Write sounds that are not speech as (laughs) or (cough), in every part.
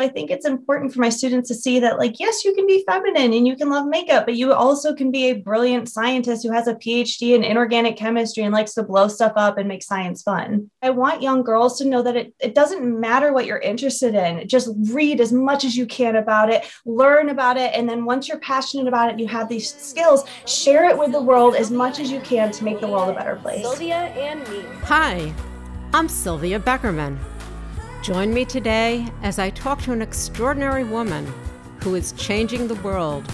I think it's important for my students to see that, like, yes, you can be feminine and you can love makeup, but you also can be a brilliant scientist who has a PhD in inorganic chemistry and likes to blow stuff up and make science fun. I want young girls to know that it, it doesn't matter what you're interested in, just read as much as you can about it, learn about it. And then once you're passionate about it, you have these skills, share it with the world as much as you can to make the world a better place. Sylvia and me. Hi, I'm Sylvia Beckerman. Join me today as I talk to an extraordinary woman who is changing the world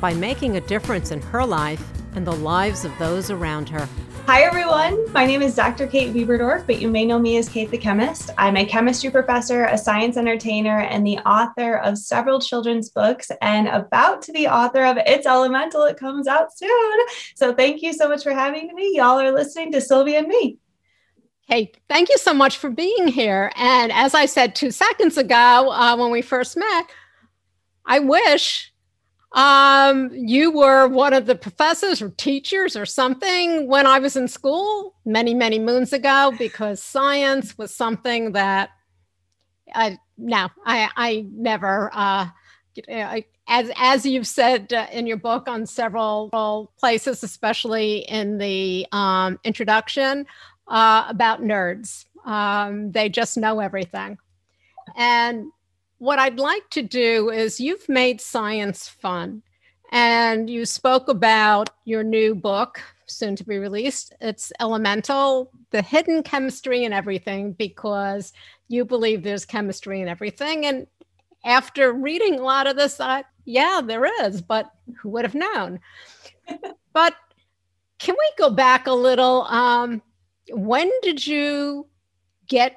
by making a difference in her life and the lives of those around her. Hi, everyone. My name is Dr. Kate Biberdorf, but you may know me as Kate the Chemist. I'm a chemistry professor, a science entertainer, and the author of several children's books, and about to be author of It's Elemental. It comes out soon. So, thank you so much for having me. Y'all are listening to Sylvia and me. Hey, thank you so much for being here. And as I said two seconds ago uh, when we first met, I wish um, you were one of the professors or teachers or something when I was in school many, many moons ago, because science was something that I no, I I never. Uh, I, as as you've said uh, in your book on several places, especially in the um, introduction, uh, about nerds. Um, they just know everything. And what I'd like to do is you've made science fun. And you spoke about your new book, soon to be released. It's Elemental, the hidden chemistry in everything, because you believe there's chemistry in everything. And after reading a lot of this, I yeah, there is, but who would have known? (laughs) but can we go back a little? Um, when did you get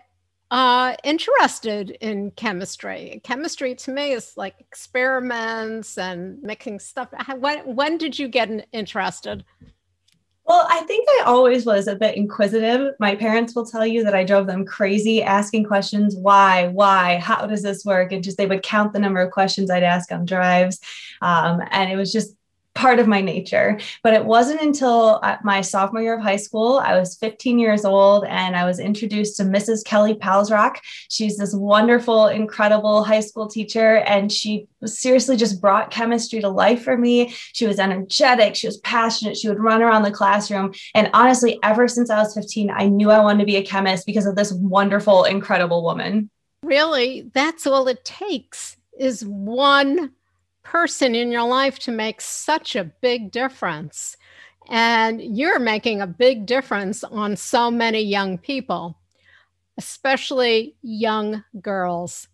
uh, interested in chemistry? Chemistry to me is like experiments and mixing stuff. When, when did you get interested? Well, I think I always was a bit inquisitive. My parents will tell you that I drove them crazy asking questions why, why, how does this work? And just they would count the number of questions I'd ask on drives. Um, and it was just part of my nature. But it wasn't until uh, my sophomore year of high school, I was 15 years old, and I was introduced to Mrs. Kelly Palsrock. She's this wonderful, incredible high school teacher, and she seriously just brought chemistry to life for me. She was energetic, she was passionate, she would run around the classroom. And honestly, ever since I was 15, I knew I wanted to be a chemist because of this wonderful, incredible woman. Really, that's all it takes is one person in your life to make such a big difference. And you're making a big difference on so many young people, especially young girls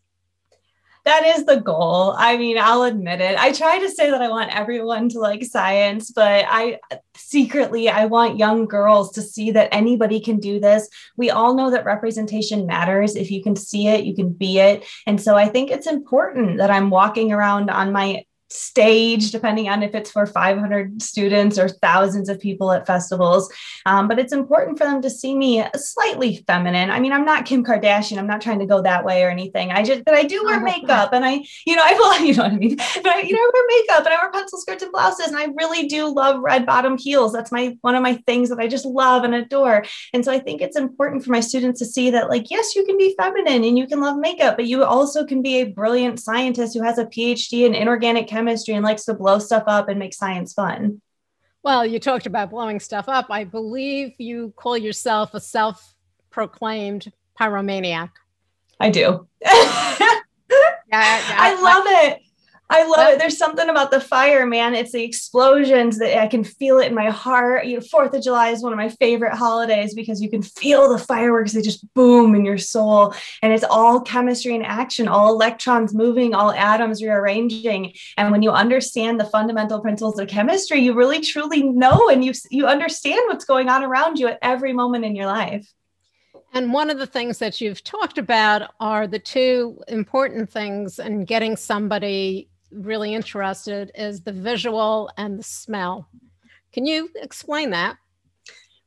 that is the goal. I mean, I'll admit it. I try to say that I want everyone to like science, but I secretly I want young girls to see that anybody can do this. We all know that representation matters. If you can see it, you can be it. And so I think it's important that I'm walking around on my stage, depending on if it's for 500 students or thousands of people at festivals. Um, but it's important for them to see me slightly feminine. I mean, I'm not Kim Kardashian. I'm not trying to go that way or anything. I just, but I do wear makeup and I, you know, I (laughs) will, you know what I mean? But I, you know, I wear makeup and I wear pencil skirts and blouses and I really do love red bottom heels. That's my, one of my things that I just love and adore. And so I think it's important for my students to see that like, yes, you can be feminine and you can love makeup, but you also can be a brilliant scientist who has a PhD in inorganic chemistry and likes to blow stuff up and make science fun. Well, you talked about blowing stuff up. I believe you call yourself a self proclaimed pyromaniac. I do. (laughs) yeah, yeah, I love it. I love it. There's something about the fire, man. It's the explosions that I can feel it in my heart. You know, Fourth of July is one of my favorite holidays because you can feel the fireworks. They just boom in your soul. And it's all chemistry in action, all electrons moving, all atoms rearranging. And when you understand the fundamental principles of chemistry, you really truly know and you, you understand what's going on around you at every moment in your life. And one of the things that you've talked about are the two important things in getting somebody really interested is the visual and the smell. Can you explain that?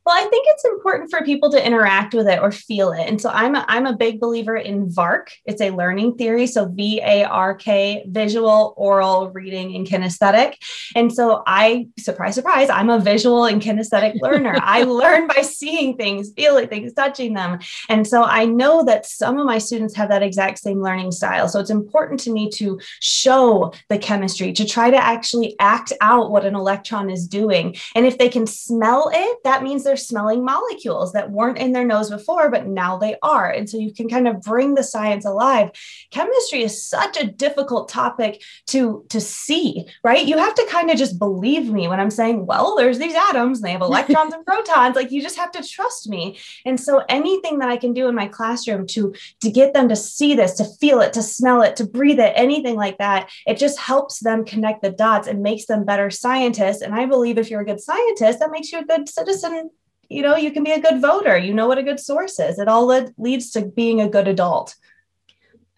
Well, I think it's important for people to interact with it or feel it. And so I'm a, I'm a big believer in VARK. It's a learning theory. So V A R K, visual, aural, reading, and kinesthetic. And so I, surprise, surprise, I'm a visual and kinesthetic (laughs) learner. I learn by seeing things, feeling things, touching them. And so I know that some of my students have that exact same learning style. So it's important to me to show the chemistry, to try to actually act out what an electron is doing. And if they can smell it, that means they're smelling molecules that weren't in their nose before, but now they are. And so you can kind of bring the science alive. Chemistry is such a difficult topic to, to see, right? You have to kind of just believe me when I'm saying, well, there's these atoms, and they have (laughs) electrons and protons. Like you just have to trust me. And so anything that I can do in my classroom to, to get them to see this, to feel it, to smell it, to breathe it, anything like that, it just helps them connect the dots and makes them better scientists. And I believe if you're a good scientist, that makes you a good citizen you know you can be a good voter. You know what a good source is. It all leads to being a good adult.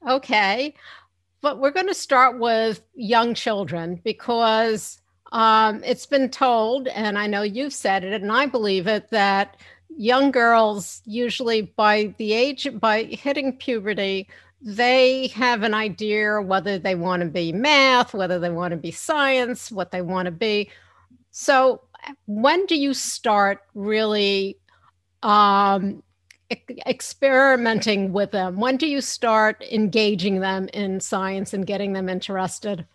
Okay. But we're going to start with young children because um, it's been told and i know you've said it and i believe it that young girls usually by the age by hitting puberty they have an idea whether they want to be math whether they want to be science what they want to be. So when do you start really um, experimenting with them? When do you start engaging them in science and getting them interested?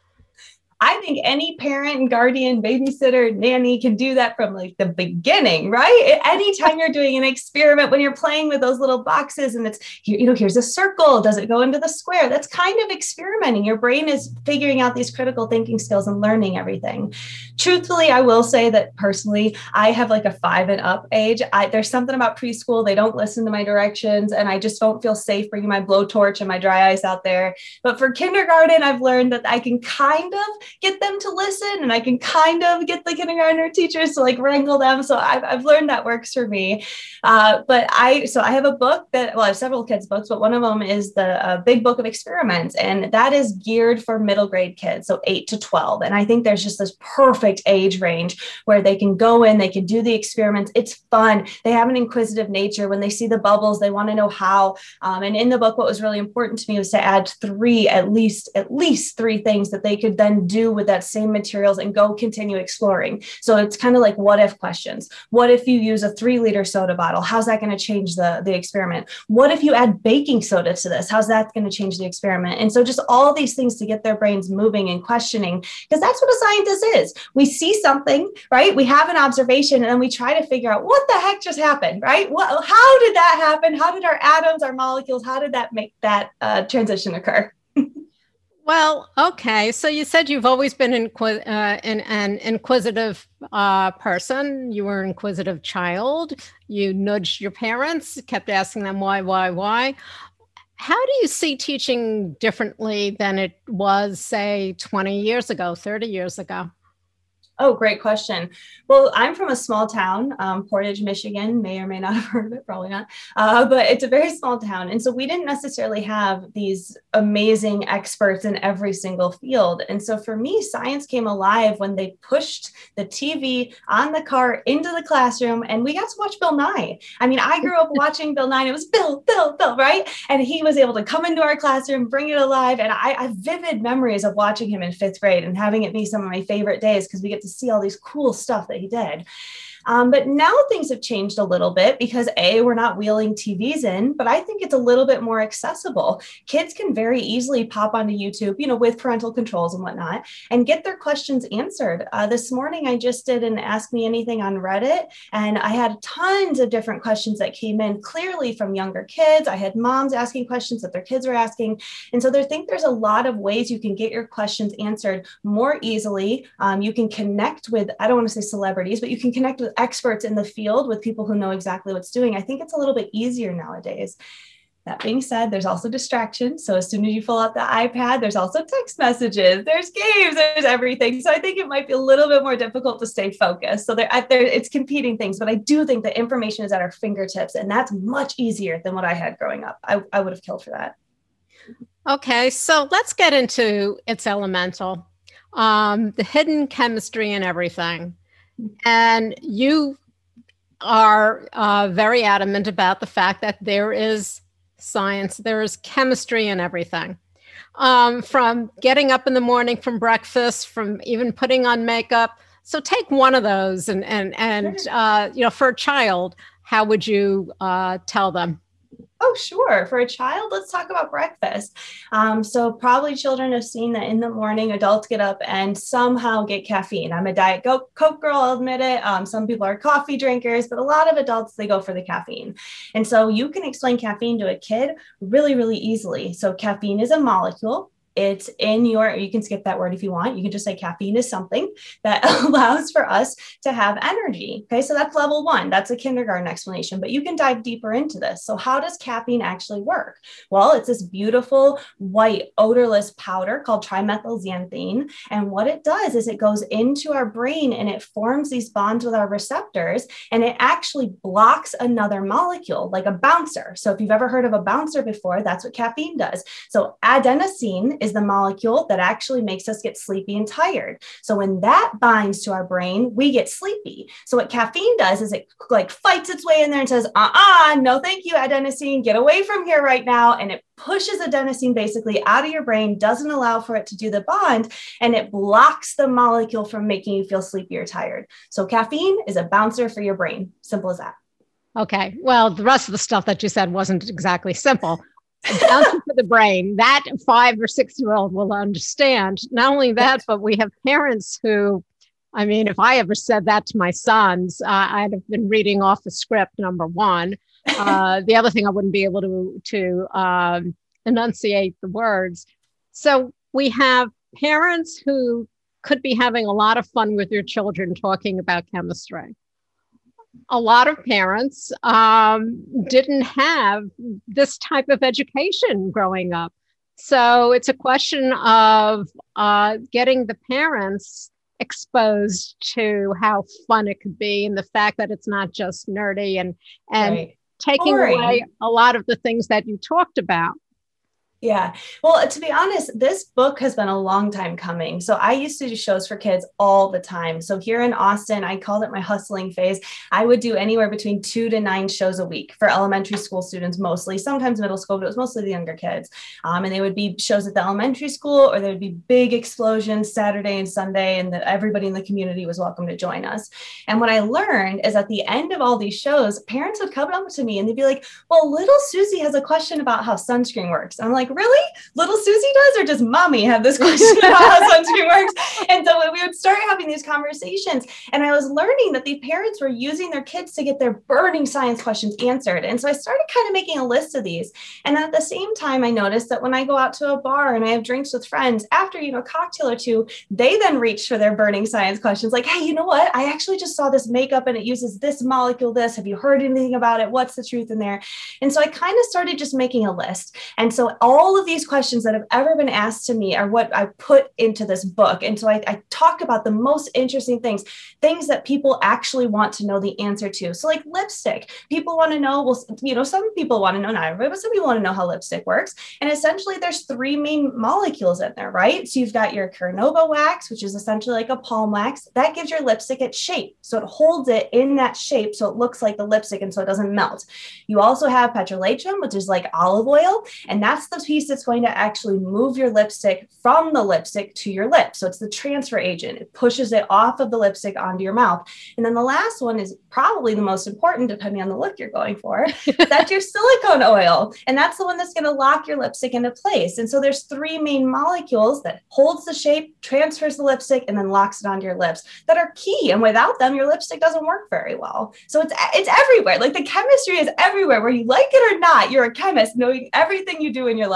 I think any parent, guardian, babysitter, nanny can do that from like the beginning, right? Anytime you're doing an experiment, when you're playing with those little boxes and it's, you know, here's a circle, does it go into the square? That's kind of experimenting. Your brain is figuring out these critical thinking skills and learning everything. Truthfully, I will say that personally, I have like a five and up age. I, there's something about preschool, they don't listen to my directions, and I just don't feel safe bringing my blowtorch and my dry ice out there. But for kindergarten, I've learned that I can kind of get them to listen and I can kind of get the kindergartner teachers to like wrangle them. So I've, I've learned that works for me. Uh, but I, so I have a book that, well, I have several kids' books, but one of them is the uh, Big Book of Experiments. And that is geared for middle grade kids, so eight to 12. And I think there's just this perfect age range where they can go in, they can do the experiments. It's fun. They have an inquisitive nature. When they see the bubbles, they want to know how. Um, and in the book, what was really important to me was to add three, at least, at least three things that they could then do with that same materials and go continue exploring. So it's kind of like what if questions. What if you use a three liter soda bottle? How's that going to change the, the experiment? What if you add baking soda to this? How's that going to change the experiment? And so just all these things to get their brains moving and questioning, because that's what a scientist is. We see something, right? We have an observation and then we try to figure out what the heck just happened, right? What, how did that happen? How did our atoms, our molecules, how did that make that uh, transition occur? Well, okay. So you said you've always been uh, an, an inquisitive uh, person. You were an inquisitive child. You nudged your parents, kept asking them why, why, why. How do you see teaching differently than it was, say, 20 years ago, 30 years ago? Oh, great question. Well, I'm from a small town, um, Portage, Michigan. May or may not have (laughs) heard of it, probably not. Uh, but it's a very small town. And so we didn't necessarily have these amazing experts in every single field. And so for me, science came alive when they pushed the TV on the car into the classroom and we got to watch Bill Nye. I mean, I grew up (laughs) watching Bill Nye. It was Bill, Bill, Bill, right? And he was able to come into our classroom, bring it alive. And I, I have vivid memories of watching him in fifth grade and having it be some of my favorite days because we get to see all these cool stuff that he did. Um, but now things have changed a little bit because A, we're not wheeling TVs in, but I think it's a little bit more accessible. Kids can very easily pop onto YouTube, you know, with parental controls and whatnot, and get their questions answered. Uh, this morning, I just did an Ask Me Anything on Reddit, and I had tons of different questions that came in clearly from younger kids. I had moms asking questions that their kids were asking. And so I think there's a lot of ways you can get your questions answered more easily. Um, you can connect with, I don't want to say celebrities, but you can connect with experts in the field with people who know exactly what's doing. I think it's a little bit easier nowadays. That being said, there's also distractions. So as soon as you pull out the iPad, there's also text messages, there's games, there's everything. So I think it might be a little bit more difficult to stay focused. So there, there, it's competing things, but I do think the information is at our fingertips, and that's much easier than what I had growing up. I, I would have killed for that. Okay, so let's get into its elemental, um, the hidden chemistry and everything and you are uh, very adamant about the fact that there is science, there is chemistry and everything. Um, from getting up in the morning from breakfast, from even putting on makeup. So take one of those, and and and uh, you know, for a child, how would you uh, tell them? Oh, sure. For a child, let's talk about breakfast. Um, so, probably children have seen that in the morning, adults get up and somehow get caffeine. I'm a Diet Coke girl, I'll admit it. Um, some people are coffee drinkers, but a lot of adults, they go for the caffeine. And so, you can explain caffeine to a kid really, really easily. So, caffeine is a molecule it's in your you can skip that word if you want. You can just say caffeine is something that (laughs) allows for us to have energy. Okay so that's level one. That's a kindergarten explanation but you can dive deeper into this. So how does caffeine actually work? Well it's this beautiful white odorless powder called trimethylxanthine. And what it does is it goes into our brain and it forms these bonds with our receptors and it actually blocks another molecule like a bouncer. So if you've ever heard of a bouncer before that's what caffeine does. So adenosine is the molecule that actually makes us get sleepy and tired. So when that binds to our brain, we get sleepy. So what caffeine does is it like fights its way in there and says, uh-uh, no, thank you, adenosine, get away from here right now. And it pushes adenosine basically out of your brain, doesn't allow for it to do the bond, and it blocks the molecule from making you feel sleepy or tired. So caffeine is a bouncer for your brain. Simple as that. Okay. Well, the rest of the stuff that you said wasn't exactly simple for the brain. That five or six year old will understand. Not only that, but we have parents who, I mean, if I ever said that to my sons, uh, I'd have been reading off the script. Number one. (laughs) Uh, the other thing, I wouldn't be able to to um, enunciate the words. So we have parents who could be having a lot of fun with their children talking about chemistry a lot of parents um, didn't have this type of education growing up. So it's a question of uh, getting the parents exposed to how fun it could be and the fact that it's not just nerdy and and right. taking Boring. away a lot of the things that you talked about. Yeah. Well, to be honest, this book has been a long time coming. So I used to do shows for kids all the time. So here in Austin, I called it my hustling phase. I would do anywhere between two to nine shows a week for elementary school students, mostly, sometimes middle school, but it was mostly the younger kids. Um, and they would be shows at the elementary school, or there would be big explosions Saturday and Sunday, and that everybody in the community was welcome to join us. And what I learned is at the end of all these shows, parents would come up to me and they'd be like, Well, little Susie has a question about how sunscreen works. I'm like, really? Little Susie does, or does mommy have this (laughs) question about how (laughs) sunscreen works? And so we would start having these conversations. And I was learning that the parents were using their kids to get their burning science questions answered. And so I started kind of making a list of these. And at the same time, I noticed that when I go out to a bar and I have drinks with friends, after you know a cocktail or two, they then reach for their burning science questions like, hey, you know what? I actually just saw this makeup and it uses this molecule, this. Have you heard anything about it? What's the truth in there? And so I kind of started just making a list. And so all all of these questions that have ever been asked to me are what I put into this book. And so I, I talk about the most interesting things, things that people actually want to know the answer to. So, like lipstick, people want to know, well, you know, some people want to know, not everybody, but some people want to know how lipstick works. And essentially, there's three main molecules in there, right? So, you've got your carnauba wax, which is essentially like a palm wax, that gives your lipstick its shape. So, it holds it in that shape so it looks like the lipstick and so it doesn't melt. You also have petrolatum, which is like olive oil, and that's the piece that's going to actually move your lipstick from the lipstick to your lips. So it's the transfer agent. It pushes it off of the lipstick onto your mouth. And then the last one is probably the most important, depending on the look you're going for. (laughs) that's your silicone oil. And that's the one that's going to lock your lipstick into place. And so there's three main molecules that holds the shape, transfers the lipstick, and then locks it onto your lips that are key. And without them, your lipstick doesn't work very well. So it's it's everywhere. Like the chemistry is everywhere. Where you like it or not, you're a chemist knowing everything you do in your life.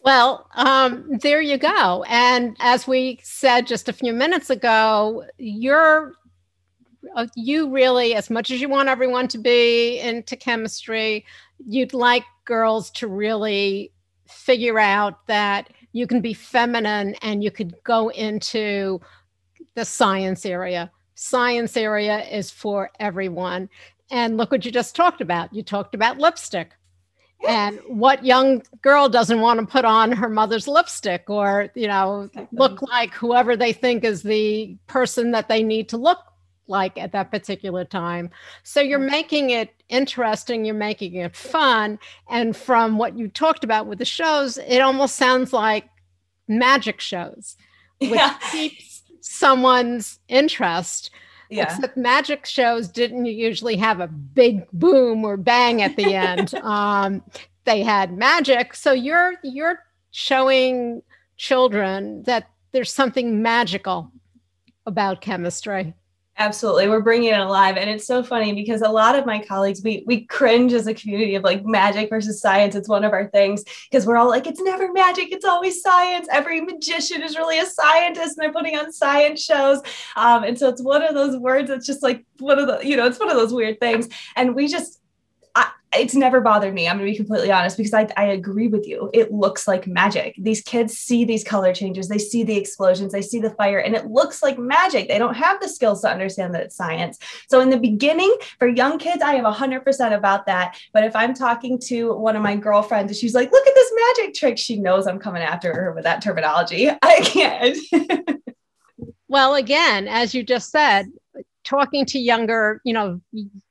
Well, um, there you go. And as we said just a few minutes ago, you're uh, you really, as much as you want everyone to be into chemistry, you'd like girls to really figure out that you can be feminine and you could go into the science area. Science area is for everyone. And look what you just talked about. You talked about lipstick and what young girl doesn't want to put on her mother's lipstick or you know look like whoever they think is the person that they need to look like at that particular time. So you're making it interesting, you're making it fun. And from what you talked about with the shows, it almost sounds like magic shows, which yeah. keeps someone's interest. Yeah. Except magic shows didn't usually have a big boom or bang at the (laughs) end. um, they had magic. So you're you're showing children that there's something magical about chemistry. Absolutely. We're bringing it alive. And it's so funny because a lot of my colleagues, we, we cringe as a community of like magic versus science. It's one of our things because we're all like, it's never magic. It's always science. Every magician is really a scientist and they're putting on science shows. Um, and so it's one of those words that's just like one of the, you know, it's one of those weird things. And we just, it's never bothered me. I'm going to be completely honest because I, I agree with you. It looks like magic. These kids see these color changes, they see the explosions, they see the fire, and it looks like magic. They don't have the skills to understand that it's science. So, in the beginning, for young kids, I am 100% about that. But if I'm talking to one of my girlfriends and she's like, look at this magic trick, she knows I'm coming after her with that terminology. (laughs) I can't. (laughs) well, again, as you just said, talking to younger, you know,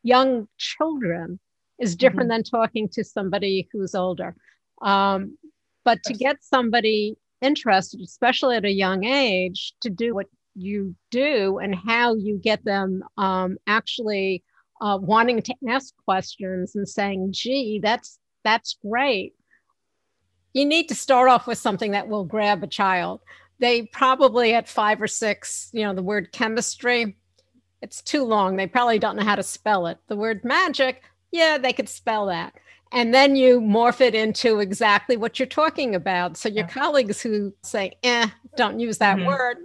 young children is different mm-hmm. than talking to somebody who's older. Um, but to get somebody interested, especially at a young age, to do what you do and how you get them um, actually uh, wanting to ask questions and saying, "Gee, that's that's great." You need to start off with something that will grab a child. They probably at five or six, you know, the word chemistry, it's too long. They probably don't know how to spell it. The word magic, yeah, they could spell that. And then you morph it into exactly what you're talking about. So your yeah. colleagues who say, eh, don't use that mm-hmm. word,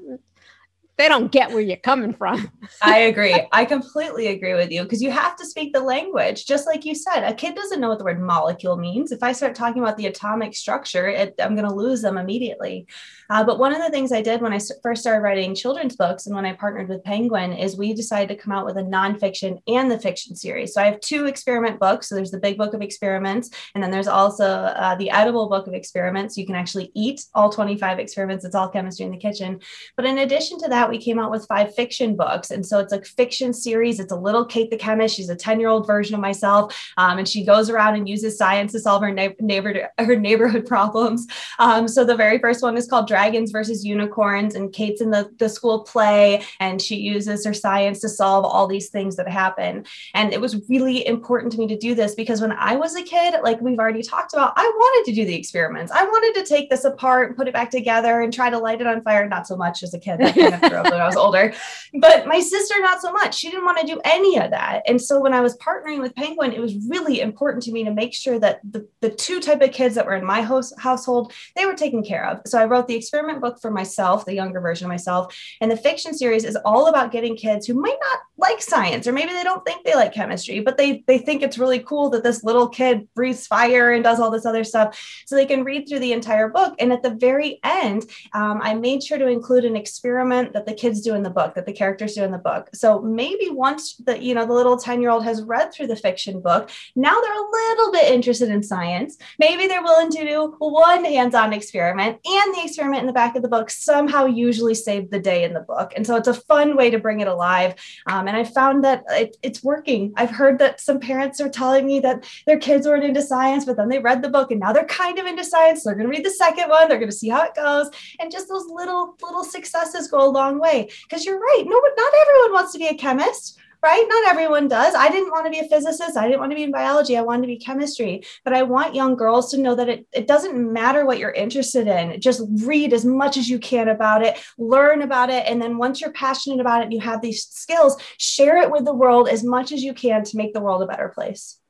they don't get where you're coming from. I (laughs) agree. I completely agree with you because you have to speak the language. Just like you said, a kid doesn't know what the word molecule means. If I start talking about the atomic structure, it, I'm going to lose them immediately. Uh, but one of the things I did when I first started writing children's books and when I partnered with Penguin is we decided to come out with a nonfiction and the fiction series. So I have two experiment books. So there's the big book of experiments, and then there's also uh, the edible book of experiments. You can actually eat all 25 experiments. It's all chemistry in the kitchen. But in addition to that, we came out with five fiction books. And so it's a fiction series. It's a little Kate the chemist. She's a 10 year old version of myself. Um, and she goes around and uses science to solve her, na- neighbor- her neighborhood problems. Um, so the very first one is called Dragons versus Unicorns. And Kate's in the, the school play and she uses her science to solve all these things that happen. And it was really important to me to do this because when I was a kid, like we've already talked about, I wanted to do the experiments. I wanted to take this apart and put it back together and try to light it on fire. Not so much as a kid. when I was older. (laughs) But my sister, not so much. She didn't want to do any of that. And so when I was partnering with Penguin, it was really important to me to make sure that the, the two type of kids that were in my host, household, they were taken care of. So I wrote the experiment book for myself, the younger version of myself. And the fiction series is all about getting kids who might not like science, or maybe they don't think they like chemistry, but they, they think it's really cool that this little kid breathes fire and does all this other stuff. So they can read through the entire book. And at the very end, um, I made sure to include an experiment that the kids do in the book, that the characters do in the book. So maybe once the, you know, the little 10 year old has read through the fiction book, now they're a little bit interested in science. Maybe they're willing to do one hands on experiment and the experiment in the back of the book somehow usually saved the day in the book. And so it's a fun way to bring it alive. Um, and I found that it, it's working. I've heard that some parents are telling me that their kids weren't into science, but then they read the book and now they're kind of into science. They're going to read the second one. They're going to see how it goes. And just those little, little successes go a long way because you're right. No, not everyone wants to be a chemist right? Not everyone does. I didn't want to be a physicist. I didn't want to be in biology. I wanted to be chemistry. But I want young girls to know that it, it doesn't matter what you're interested in. Just read as much as you can about it, learn about it. And then once you're passionate about it and you have these skills, share it with the world as much as you can to make the world a better place.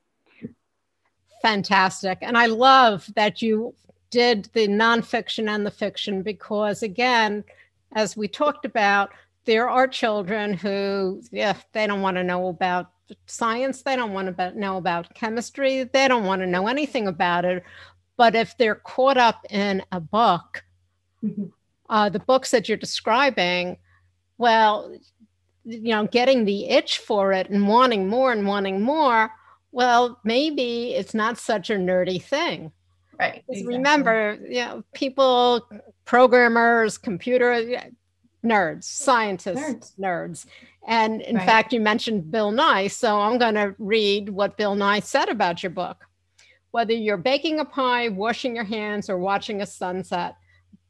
Fantastic. And I love that you did the nonfiction and the fiction because, again, as we talked about, there are children who, yeah, they don't want to know about science, they don't want to know about chemistry, they don't want to know anything about it. But if they're caught up in a book, mm-hmm. uh, the books that you're describing, well, you know, getting the itch for it and wanting more and wanting more, well, maybe it's not such a nerdy thing. Right. Exactly. Remember, you know, people, programmers, computer, nerds, scientists, nerds. nerds. And in right. fact, you mentioned Bill Nye. So I'm going to read what Bill Nye said about your book. Whether you're baking a pie, washing your hands, or watching a sunset,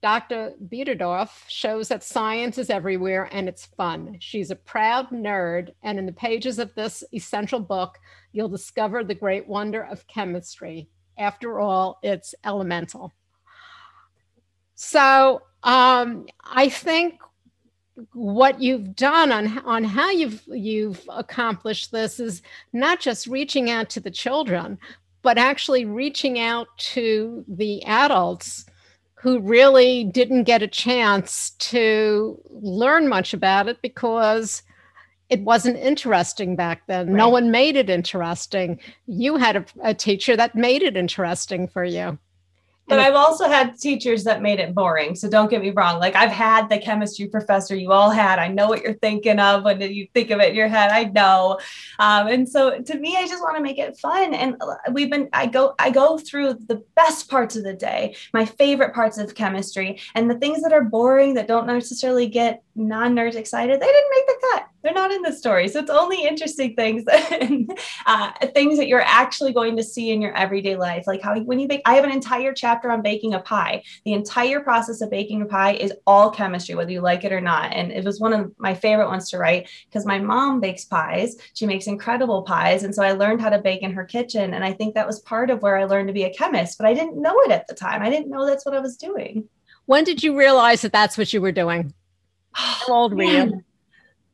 Dr. Biberdorf shows that science is everywhere and it's fun. She's a proud nerd, and in the pages of this essential book, you'll discover the great wonder of chemistry. After all, it's elemental. So um, I think what you've done on on how you've you've accomplished this is not just reaching out to the children, but actually reaching out to the adults who really didn't get a chance to learn much about it because it wasn't interesting back then. Right. No one made it interesting. You had a, a teacher that made it interesting for you. But I've also had teachers that made it boring. So don't get me wrong. Like I've had the chemistry professor you all had. I know what you're thinking of when you think of it in your head. I know. Um, and so to me, I just want to make it fun. And we've been, I go, I go through the best parts of the day, my favorite parts of chemistry, and the things that are boring that don't necessarily get non-nerds excited. They didn't make the cut they're not in the story. So it's only interesting things, (laughs) uh, things that you're actually going to see in your everyday life. Like how when you bake, I have an entire chapter on baking a pie. The entire process of baking a pie is all chemistry, whether you like it or not. And it was one of my favorite ones to write because my mom bakes pies. She makes incredible pies. And so I learned how to bake in her kitchen. And I think that was part of where I learned to be a chemist, but I didn't know it at the time. I didn't know that's what I was doing. When did you realize that that's what you were doing? How old were you?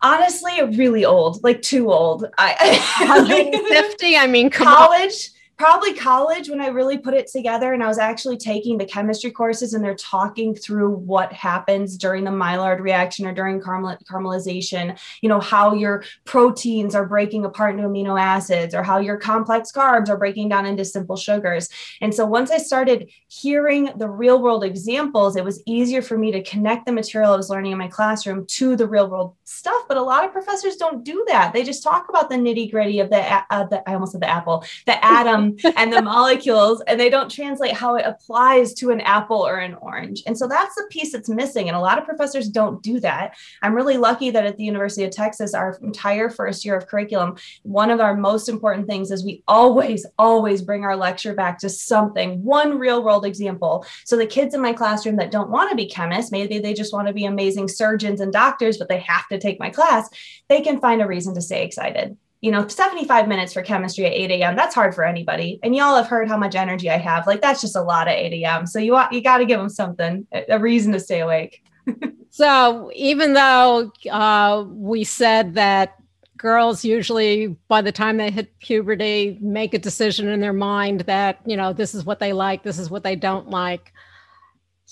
honestly really old, like too old. I (laughs) 150. I mean, college probably college when I really put it together and I was actually taking the chemistry courses and they're talking through what happens during the Maillard reaction or during caramel- caramelization, you know, how your proteins are breaking apart into amino acids or how your complex carbs are breaking down into simple sugars. And so once I started hearing the real world examples, it was easier for me to connect the material I was learning in my classroom to the real world stuff. But a lot of professors don't do that. They just talk about the nitty gritty of the, uh, the, I almost said the apple, the atom (laughs) and the (laughs) molecules, and they don't translate how it applies to an apple or an orange. And so that's the piece that's missing. And a lot of professors don't do that. I'm really lucky that at the University of Texas, our entire first year of curriculum, one of our most important things is we always, always bring our lecture back to something, one real world example. So the kids in my classroom that don't want to be chemists, maybe they just want to be amazing surgeons and doctors, but they have to take my class, they can find a reason to stay excited you know 75 minutes for chemistry at 8 a.m that's hard for anybody. And y'all have heard how much energy i have. Like that's just a lot at 8 a.m so you you got to give them something a reason to stay awake. (laughs) So even though uh, we said that girls usually by the time they hit puberty make a decision in their mind that you know this is what they like this is what they don't like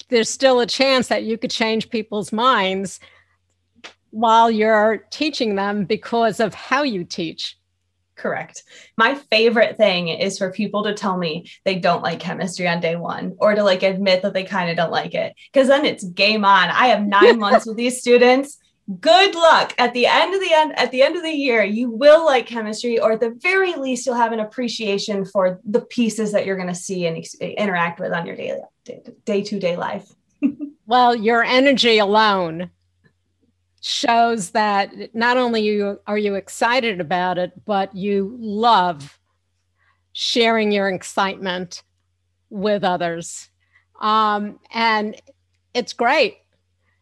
there's still a chance that you could change people's minds while you're teaching them because of how you teach. Correct. My favorite thing is for people to tell me they don't like chemistry on day one or to like admit that they kind of don't like it because then it's game on. I have nine (laughs) months with these students. Good luck at the end of the end at the end of the year. You will like chemistry, or at the very least, you'll have an appreciation for the pieces that you're going to see and ex- interact with on your daily day to day life. (laughs) well, your energy alone shows that not only you are you excited about it, but you love sharing your excitement with others. Um, and it's great.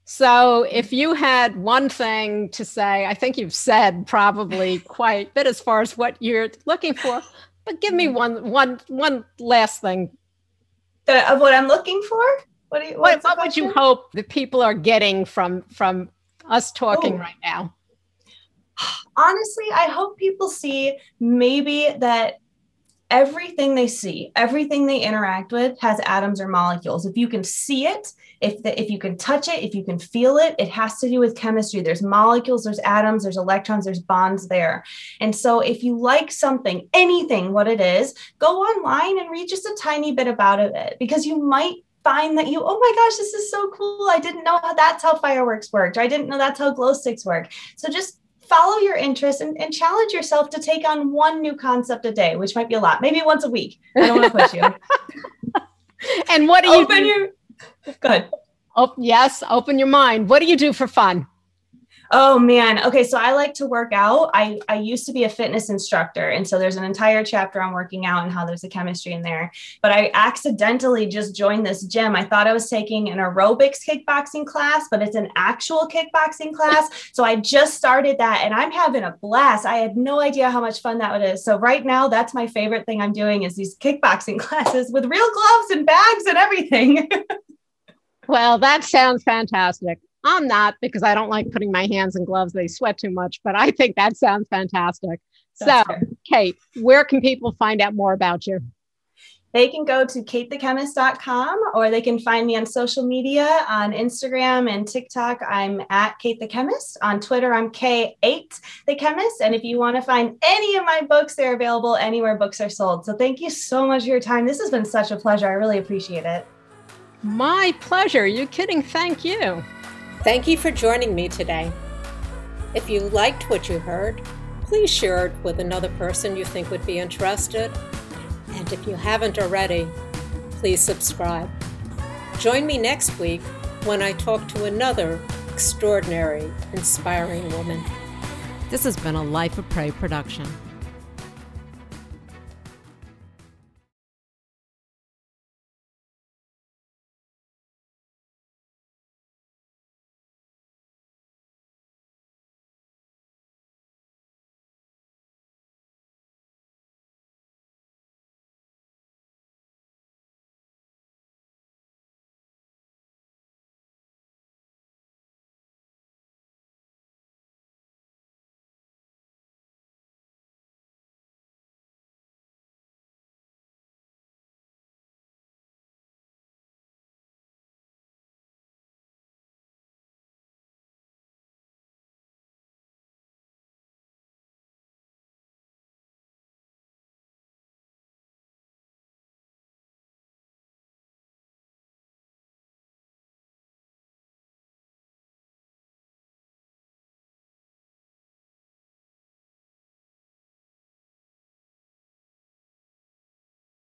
So, if you had one thing to say, I think you've said probably (laughs) quite a bit as far as what you're looking for, but give me one, one, one last thing. of what I'm looking for? What, you, what, what would you hope that people are getting from from us talking oh. right now? Honestly, I hope people see maybe that everything they see, everything they interact with has atoms or molecules. If you can see it, if the, if you can touch it, if you can feel it, it has to do with chemistry. There's molecules, there's atoms, there's electrons, there's bonds there. And so if you like something, anything what it is, go online and read just a tiny bit about it because you might find that you, oh my gosh, this is so cool. I didn't know how that's how fireworks worked. Or I didn't know that's how glow sticks work. So just follow your interest and, and challenge yourself to take on one new concept a day, which might be a lot, maybe once a week. I don't want to push you. (laughs) and what do you open do? your go ahead. Oh, yes, open your mind. What do you do for fun? Oh man. Okay. So I like to work out. I, I used to be a fitness instructor. And so there's an entire chapter on working out and how there's a chemistry in there. But I accidentally just joined this gym. I thought I was taking an aerobics kickboxing class, but it's an actual kickboxing class. So I just started that and I'm having a blast. I had no idea how much fun that would is. So right now, that's my favorite thing I'm doing is these kickboxing (laughs) classes with real gloves and bags and everything. (laughs) well, that sounds fantastic. I'm not because I don't like putting my hands in gloves. They sweat too much, but I think that sounds fantastic. That's so, fair. Kate, where can people find out more about you? They can go to katethechemist.com or they can find me on social media on Instagram and TikTok. I'm at Kate the Chemist. On Twitter, I'm K8 the Chemist. And if you want to find any of my books, they're available anywhere books are sold. So thank you so much for your time. This has been such a pleasure. I really appreciate it. My pleasure. You kidding? Thank you. Thank you for joining me today. If you liked what you heard, please share it with another person you think would be interested. And if you haven't already, please subscribe. Join me next week when I talk to another extraordinary, inspiring woman. This has been a Life of Prey production.